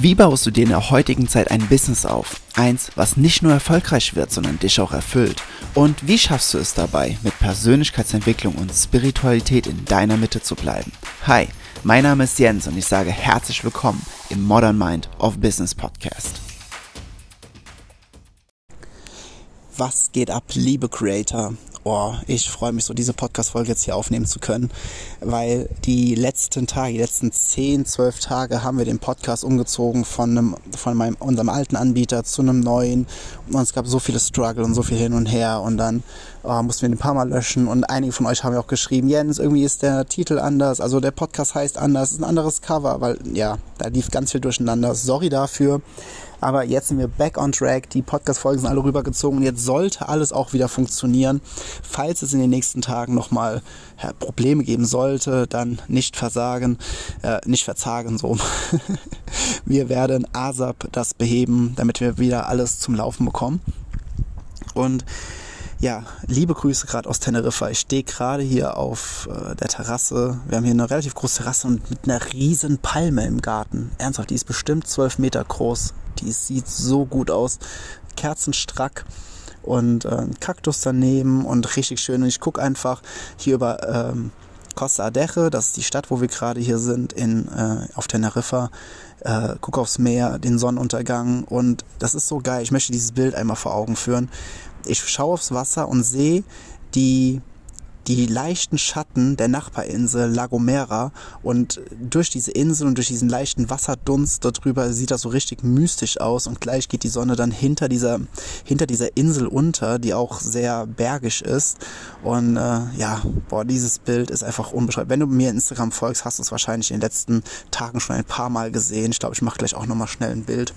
Wie baust du dir in der heutigen Zeit ein Business auf? Eins, was nicht nur erfolgreich wird, sondern dich auch erfüllt. Und wie schaffst du es dabei, mit Persönlichkeitsentwicklung und Spiritualität in deiner Mitte zu bleiben? Hi, mein Name ist Jens und ich sage herzlich willkommen im Modern Mind of Business Podcast. Was geht ab, liebe Creator? oh, ich freue mich so, diese Podcast-Folge jetzt hier aufnehmen zu können, weil die letzten Tage, die letzten 10, 12 Tage haben wir den Podcast umgezogen von einem, von meinem, unserem alten Anbieter zu einem neuen und es gab so viele Struggle und so viel hin und her und dann oh, mussten wir den ein paar Mal löschen und einige von euch haben ja auch geschrieben, Jens, irgendwie ist der Titel anders, also der Podcast heißt anders, ist ein anderes Cover, weil ja, da lief ganz viel durcheinander. Sorry dafür. Aber jetzt sind wir back on track. Die Podcast-Folgen sind alle rübergezogen. Und jetzt sollte alles auch wieder funktionieren. Falls es in den nächsten Tagen nochmal ja, Probleme geben sollte, dann nicht versagen, äh, nicht verzagen so. wir werden ASAP das beheben, damit wir wieder alles zum Laufen bekommen. Und ja, liebe Grüße gerade aus Teneriffa. Ich stehe gerade hier auf äh, der Terrasse. Wir haben hier eine relativ große Terrasse und mit einer riesen Palme im Garten. Ernsthaft, die ist bestimmt zwölf Meter groß. Die sieht so gut aus. Kerzenstrack und äh, Kaktus daneben und richtig schön. Und ich gucke einfach hier über ähm, Costa Adeje, das ist die Stadt, wo wir gerade hier sind, in, äh, auf Teneriffa. Äh, guck aufs Meer, den Sonnenuntergang und das ist so geil. Ich möchte dieses Bild einmal vor Augen führen ich schaue aufs Wasser und sehe die die leichten Schatten der Nachbarinsel La Gomera und durch diese Insel und durch diesen leichten Wasserdunst darüber sieht das so richtig mystisch aus und gleich geht die Sonne dann hinter dieser hinter dieser Insel unter, die auch sehr bergig ist und äh, ja, boah, dieses Bild ist einfach unbeschreiblich. Wenn du mir Instagram folgst, hast du es wahrscheinlich in den letzten Tagen schon ein paar Mal gesehen. Ich glaube, ich mache gleich auch nochmal schnell ein Bild.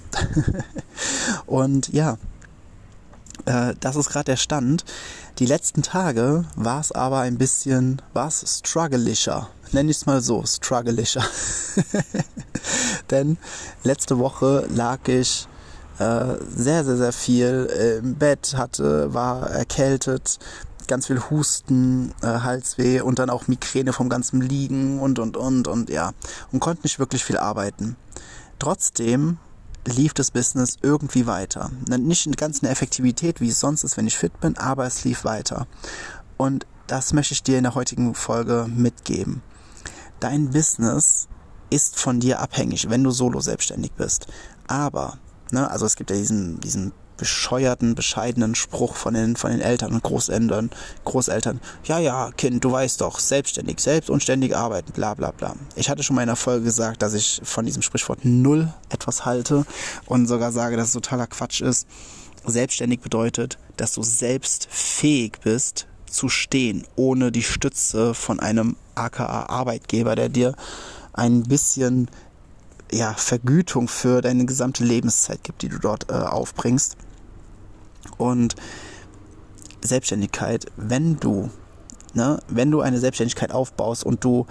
und ja, äh, das ist gerade der Stand. Die letzten Tage war es aber ein bisschen, war es struggleischer. Nenn ich es mal so, struggleischer. Denn letzte Woche lag ich äh, sehr, sehr, sehr viel im Bett, hatte, war erkältet, ganz viel Husten, äh, Halsweh und dann auch Migräne vom ganzen Liegen und, und, und, und, ja. Und konnte nicht wirklich viel arbeiten. Trotzdem lief das Business irgendwie weiter. Nicht in ganz einer Effektivität, wie es sonst ist, wenn ich fit bin, aber es lief weiter. Und das möchte ich dir in der heutigen Folge mitgeben. Dein Business ist von dir abhängig, wenn du solo selbstständig bist. Aber, ne, also es gibt ja diesen, diesen bescheuerten, bescheidenen Spruch von den, von den Eltern und Großeltern, Großeltern. Ja, ja, Kind, du weißt doch, selbstständig, selbst und ständig arbeiten, bla, bla, bla. Ich hatte schon mal in der Folge gesagt, dass ich von diesem Sprichwort null etwas halte und sogar sage, dass es totaler Quatsch ist. Selbstständig bedeutet, dass du selbst fähig bist, zu stehen, ohne die Stütze von einem aka Arbeitgeber, der dir ein bisschen ja, Vergütung für deine gesamte Lebenszeit gibt, die du dort äh, aufbringst. Und Selbstständigkeit, wenn du, ne, wenn du eine Selbstständigkeit aufbaust und du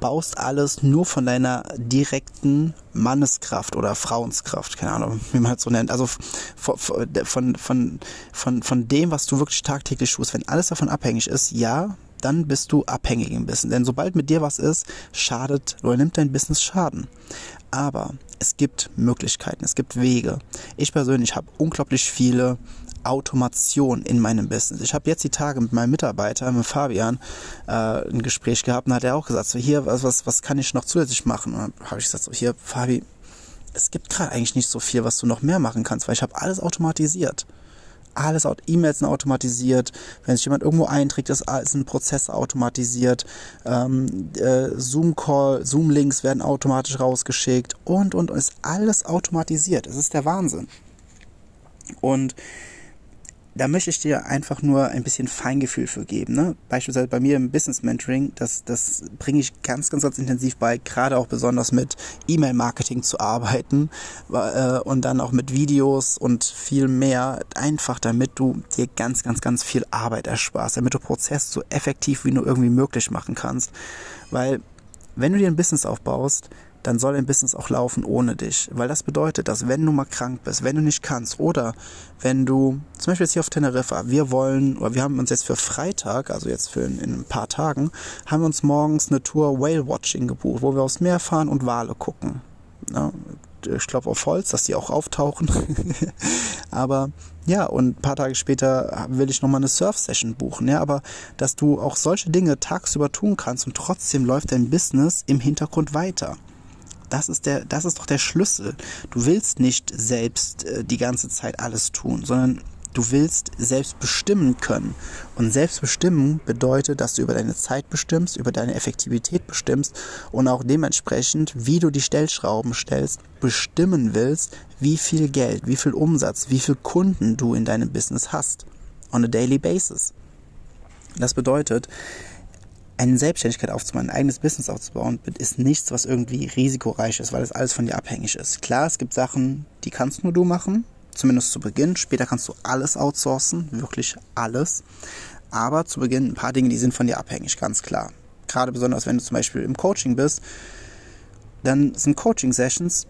baust alles nur von deiner direkten Manneskraft oder Frauenskraft, keine Ahnung, wie man es so nennt. Also von, von, von, von, von dem, was du wirklich tagtäglich tust, wenn alles davon abhängig ist, ja, dann bist du abhängig im Business. Denn sobald mit dir was ist, schadet oder nimmt dein Business Schaden. Aber es gibt Möglichkeiten, es gibt Wege. Ich persönlich habe unglaublich viele Automation in meinem Business. Ich habe jetzt die Tage mit meinem Mitarbeiter, mit Fabian, äh, ein Gespräch gehabt und hat er auch gesagt, so hier, was, was, was kann ich noch zusätzlich machen? Und dann habe ich gesagt, so hier, Fabi, es gibt gerade eigentlich nicht so viel, was du noch mehr machen kannst, weil ich habe alles automatisiert alles, E-Mails sind automatisiert, wenn sich jemand irgendwo einträgt, ist, ist ein Prozess automatisiert, ähm, äh, Zoom-Call, Zoom-Links werden automatisch rausgeschickt und, und, und, ist alles automatisiert. Es ist der Wahnsinn. Und da möchte ich dir einfach nur ein bisschen Feingefühl für geben. Ne? Beispielsweise bei mir im Business Mentoring, das, das bringe ich ganz, ganz, ganz intensiv bei, gerade auch besonders mit E-Mail-Marketing zu arbeiten äh, und dann auch mit Videos und viel mehr, einfach damit du dir ganz, ganz, ganz viel Arbeit ersparst, damit du Prozess so effektiv wie nur irgendwie möglich machen kannst. Weil wenn du dir ein Business aufbaust, dann soll dein Business auch laufen ohne dich. Weil das bedeutet, dass wenn du mal krank bist, wenn du nicht kannst oder wenn du, zum Beispiel jetzt hier auf Teneriffa, wir wollen, oder wir haben uns jetzt für Freitag, also jetzt für in, in ein paar Tagen, haben wir uns morgens eine Tour Whale Watching gebucht, wo wir aufs Meer fahren und Wale gucken. Ja, ich klopfe auf Holz, dass die auch auftauchen. aber ja, und ein paar Tage später will ich nochmal eine Surf-Session buchen. Ja, aber dass du auch solche Dinge tagsüber tun kannst und trotzdem läuft dein Business im Hintergrund weiter. Das ist der, das ist doch der Schlüssel. Du willst nicht selbst äh, die ganze Zeit alles tun, sondern Du willst selbst bestimmen können. Und selbstbestimmen bedeutet, dass du über deine Zeit bestimmst, über deine Effektivität bestimmst und auch dementsprechend, wie du die Stellschrauben stellst, bestimmen willst, wie viel Geld, wie viel Umsatz, wie viel Kunden du in deinem Business hast. On a daily basis. Das bedeutet, eine Selbstständigkeit aufzubauen, ein eigenes Business aufzubauen, ist nichts, was irgendwie risikoreich ist, weil es alles von dir abhängig ist. Klar, es gibt Sachen, die kannst nur du machen, Zumindest zu Beginn. Später kannst du alles outsourcen, wirklich alles. Aber zu Beginn ein paar Dinge, die sind von dir abhängig, ganz klar. Gerade besonders, wenn du zum Beispiel im Coaching bist, dann sind Coaching-Sessions,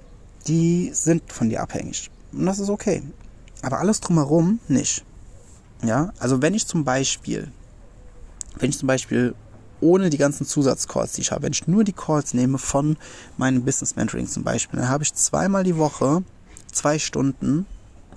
die sind von dir abhängig. Und das ist okay. Aber alles drumherum nicht. Ja, also wenn ich zum Beispiel, wenn ich zum Beispiel ohne die ganzen Zusatzcalls, die ich habe, wenn ich nur die Calls nehme von meinem Business Mentoring zum Beispiel, dann habe ich zweimal die Woche zwei Stunden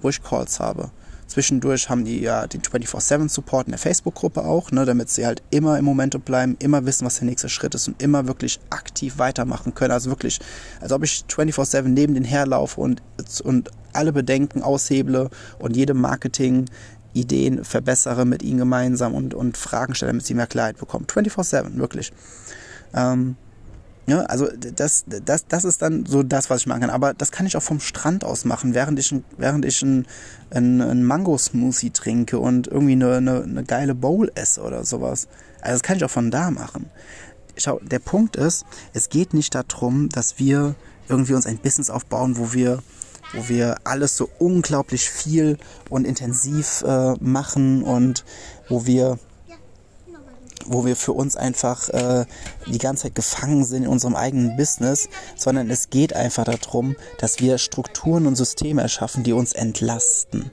wo ich Calls habe. Zwischendurch haben die ja den 24-7-Support in der Facebook-Gruppe auch, ne, damit sie halt immer im Momentum bleiben, immer wissen, was der nächste Schritt ist und immer wirklich aktiv weitermachen können. Also wirklich, als ob ich 24-7 neben den herlaufe und, und alle Bedenken ausheble und jede Marketing-Ideen verbessere mit ihnen gemeinsam und, und Fragen stelle, damit sie mehr Klarheit bekommen. 24-7, wirklich. Ähm, ja, also das, das, das ist dann so das, was ich machen kann. Aber das kann ich auch vom Strand aus machen, während ich, während ich einen ein Mango-Smoothie trinke und irgendwie eine, eine, eine geile Bowl esse oder sowas. Also das kann ich auch von da machen. Schau, der Punkt ist, es geht nicht darum, dass wir irgendwie uns ein Business aufbauen, wo wir wo wir alles so unglaublich viel und intensiv äh, machen und wo wir wo wir für uns einfach äh, die ganze Zeit gefangen sind in unserem eigenen Business, sondern es geht einfach darum, dass wir Strukturen und Systeme erschaffen, die uns entlasten.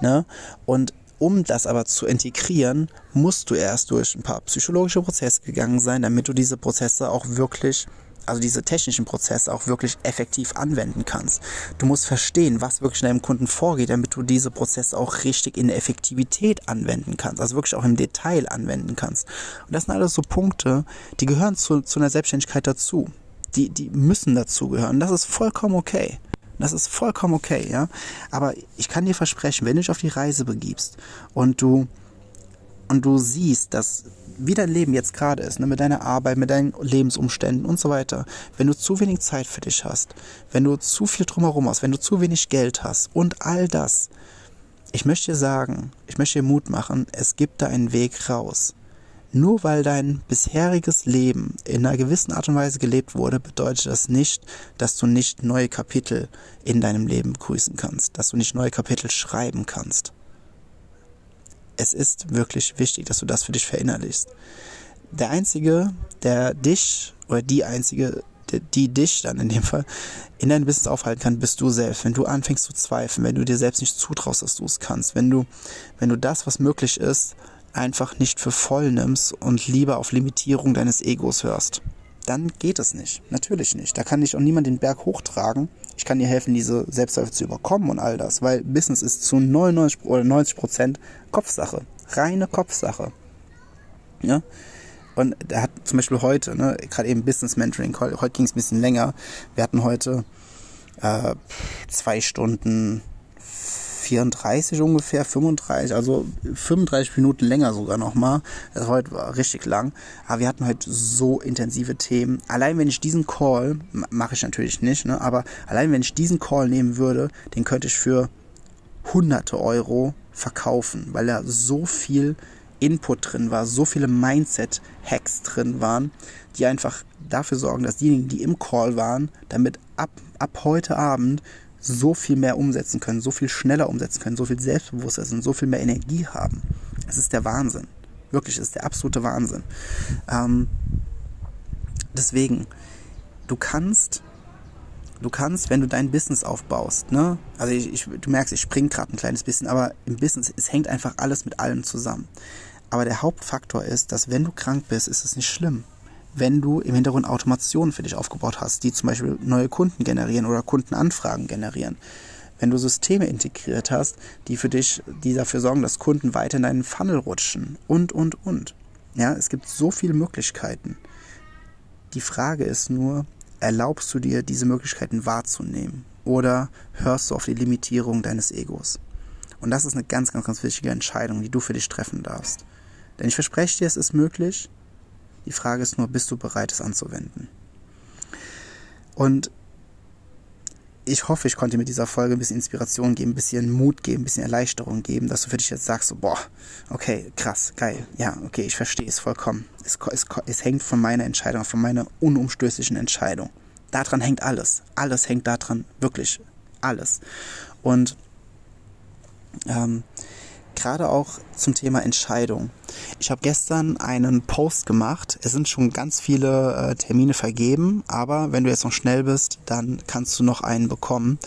Ne? Und um das aber zu integrieren, musst du erst durch ein paar psychologische Prozesse gegangen sein, damit du diese Prozesse auch wirklich also diese technischen Prozesse auch wirklich effektiv anwenden kannst. Du musst verstehen, was wirklich in deinem Kunden vorgeht, damit du diese Prozesse auch richtig in Effektivität anwenden kannst, also wirklich auch im Detail anwenden kannst. Und das sind alles so Punkte, die gehören zu, zu einer Selbstständigkeit dazu. Die, die müssen dazugehören. Das ist vollkommen okay. Das ist vollkommen okay, ja. Aber ich kann dir versprechen, wenn du dich auf die Reise begibst und du und du siehst, dass wie dein Leben jetzt gerade ist, ne, mit deiner Arbeit, mit deinen Lebensumständen und so weiter, wenn du zu wenig Zeit für dich hast, wenn du zu viel drumherum hast, wenn du zu wenig Geld hast und all das, ich möchte dir sagen, ich möchte dir Mut machen, es gibt da einen Weg raus. Nur weil dein bisheriges Leben in einer gewissen Art und Weise gelebt wurde, bedeutet das nicht, dass du nicht neue Kapitel in deinem Leben begrüßen kannst, dass du nicht neue Kapitel schreiben kannst es ist wirklich wichtig, dass du das für dich verinnerlichst. Der Einzige, der dich oder die Einzige, die dich dann in dem Fall in deinem Business aufhalten kann, bist du selbst. Wenn du anfängst zu zweifeln, wenn du dir selbst nicht zutraust, dass du es kannst, wenn du, wenn du das, was möglich ist, einfach nicht für voll nimmst und lieber auf Limitierung deines Egos hörst, dann geht es nicht. Natürlich nicht. Da kann dich auch niemand den Berg hochtragen. Ich kann dir helfen, diese Selbstzweifel zu überkommen und all das, weil Business ist zu 99 oder 90 Prozent Kopfsache. Reine Kopfsache. Ja? Und er hat zum Beispiel heute, ne, gerade eben Business Mentoring, heute ging es ein bisschen länger. Wir hatten heute äh, zwei Stunden 34 ungefähr, 35, also 35 Minuten länger sogar nochmal. Das heute war richtig lang. Aber wir hatten heute so intensive Themen. Allein wenn ich diesen Call, mache ich natürlich nicht, ne, aber allein wenn ich diesen Call nehmen würde, den könnte ich für hunderte Euro verkaufen, weil da so viel Input drin war, so viele Mindset-Hacks drin waren, die einfach dafür sorgen, dass diejenigen, die im Call waren, damit ab, ab heute Abend so viel mehr umsetzen können, so viel schneller umsetzen können, so viel selbstbewusster sind, so viel mehr Energie haben. Es ist der Wahnsinn. Wirklich, es ist der absolute Wahnsinn. Ähm, deswegen, du kannst, du kannst, wenn du dein Business aufbaust, ne, also ich, ich du merkst, ich spring gerade ein kleines bisschen, aber im Business, es hängt einfach alles mit allem zusammen. Aber der Hauptfaktor ist, dass wenn du krank bist, ist es nicht schlimm wenn du im Hintergrund Automationen für dich aufgebaut hast, die zum Beispiel neue Kunden generieren oder Kundenanfragen generieren. Wenn du Systeme integriert hast, die für dich, die dafür sorgen, dass Kunden weiter in deinen Funnel rutschen und, und, und. Ja, es gibt so viele Möglichkeiten. Die Frage ist nur, erlaubst du dir, diese Möglichkeiten wahrzunehmen? Oder hörst du auf die Limitierung deines Egos? Und das ist eine ganz, ganz, ganz wichtige Entscheidung, die du für dich treffen darfst. Denn ich verspreche dir, es ist möglich. Die Frage ist nur, bist du bereit, es anzuwenden? Und ich hoffe, ich konnte mit dieser Folge ein bisschen Inspiration geben, ein bisschen Mut geben, ein bisschen Erleichterung geben, dass du für dich jetzt sagst, so, boah, okay, krass, geil, ja, okay, ich verstehe es vollkommen. Es, es, es hängt von meiner Entscheidung, von meiner unumstößlichen Entscheidung. Daran hängt alles. Alles hängt daran, wirklich alles. Und ähm, gerade auch zum Thema Entscheidung. Ich habe gestern einen Post gemacht. Es sind schon ganz viele äh, Termine vergeben, aber wenn du jetzt noch schnell bist, dann kannst du noch einen bekommen.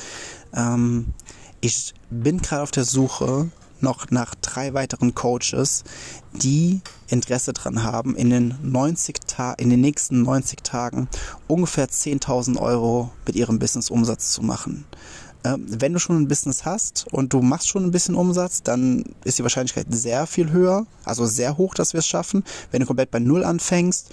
Ähm, ich bin gerade auf der Suche noch nach drei weiteren Coaches, die Interesse daran haben, in den 90 Ta in den nächsten 90 Tagen ungefähr 10.000 Euro mit ihrem Business Umsatz zu machen. Ähm, wenn du schon ein Business hast und du machst schon ein bisschen Umsatz, dann ist die Wahrscheinlichkeit sehr viel höher, also sehr hoch, dass wir es schaffen. Wenn du komplett bei Null anfängst,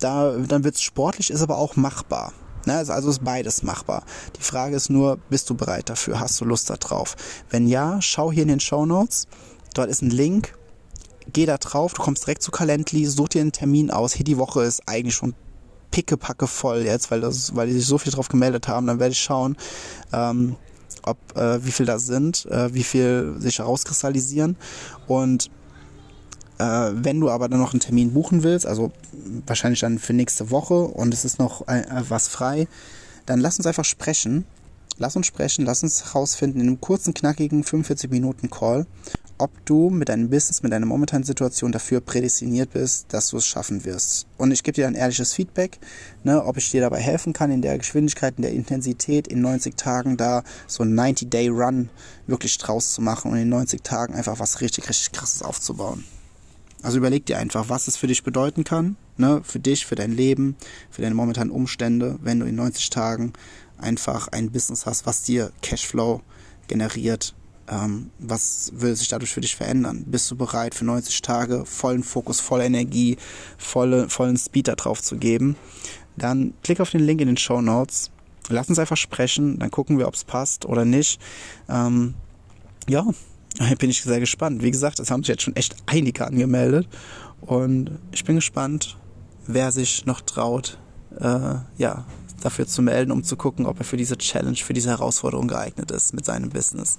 da, dann wird es sportlich, ist aber auch machbar. Ne, also ist beides machbar. Die Frage ist nur, bist du bereit dafür? Hast du Lust darauf? Wenn ja, schau hier in den Show Notes. Dort ist ein Link. Geh da drauf, du kommst direkt zu Calendly, such dir einen Termin aus. Hier die Woche ist eigentlich schon pickepacke voll jetzt, weil, das, weil die sich so viel drauf gemeldet haben. Dann werde ich schauen, ähm, ob äh, wie viel da sind, äh, wie viel sich herauskristallisieren. Und äh, wenn du aber dann noch einen Termin buchen willst, also wahrscheinlich dann für nächste Woche und es ist noch äh, was frei, dann lass uns einfach sprechen. Lass uns sprechen, lass uns herausfinden in einem kurzen, knackigen 45 Minuten Call, ob du mit deinem Business, mit deiner momentanen Situation dafür prädestiniert bist, dass du es schaffen wirst. Und ich gebe dir ein ehrliches Feedback, ne, ob ich dir dabei helfen kann, in der Geschwindigkeit, in der Intensität, in 90 Tagen da so einen 90-Day-Run wirklich draus zu machen und in 90 Tagen einfach was richtig, richtig krasses aufzubauen. Also überleg dir einfach, was es für dich bedeuten kann, ne, für dich, für dein Leben, für deine momentanen Umstände, wenn du in 90 Tagen einfach ein Business hast, was dir Cashflow generiert, ähm, was will sich dadurch für dich verändern? Bist du bereit, für 90 Tage vollen Fokus, volle Energie, volle, vollen Speed da drauf zu geben? Dann klick auf den Link in den Show Notes. Lass uns einfach sprechen, dann gucken wir, ob es passt oder nicht. Ähm, ja, bin ich sehr gespannt. Wie gesagt, es haben sich jetzt schon echt einige angemeldet. Und ich bin gespannt, wer sich noch traut, äh, ja, dafür zu melden, um zu gucken, ob er für diese Challenge, für diese Herausforderung geeignet ist mit seinem Business.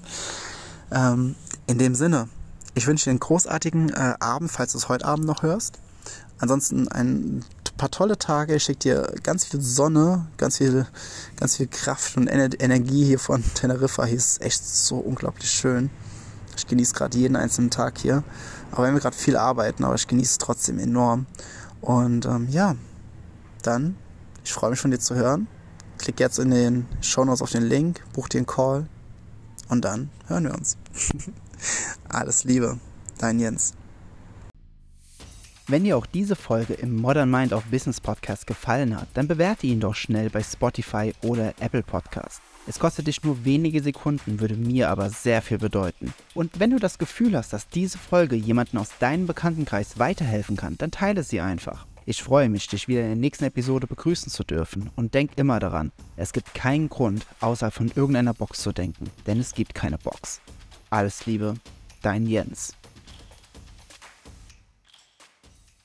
Ähm, in dem Sinne, ich wünsche dir einen großartigen äh, Abend, falls du es heute Abend noch hörst. Ansonsten ein paar tolle Tage. Ich schicke dir ganz viel Sonne, ganz viel, ganz viel Kraft und Ener Energie hier von Teneriffa. Hier ist echt so unglaublich schön. Ich genieße gerade jeden einzelnen Tag hier. Auch wenn wir gerade viel arbeiten, aber ich genieße es trotzdem enorm. Und ähm, ja, dann, ich freue mich von dir zu hören. Klick jetzt in den Show Notes auf den Link, buch dir einen Call und dann hören wir uns. Alles Liebe, dein Jens. Wenn dir auch diese Folge im Modern Mind of Business Podcast gefallen hat, dann bewerte ihn doch schnell bei Spotify oder Apple Podcast. Es kostet dich nur wenige Sekunden, würde mir aber sehr viel bedeuten. Und wenn du das Gefühl hast, dass diese Folge jemanden aus deinem Bekanntenkreis weiterhelfen kann, dann teile sie einfach. Ich freue mich, dich wieder in der nächsten Episode begrüßen zu dürfen und denk immer daran, es gibt keinen Grund, außer von irgendeiner Box zu denken, denn es gibt keine Box. Alles Liebe, dein Jens.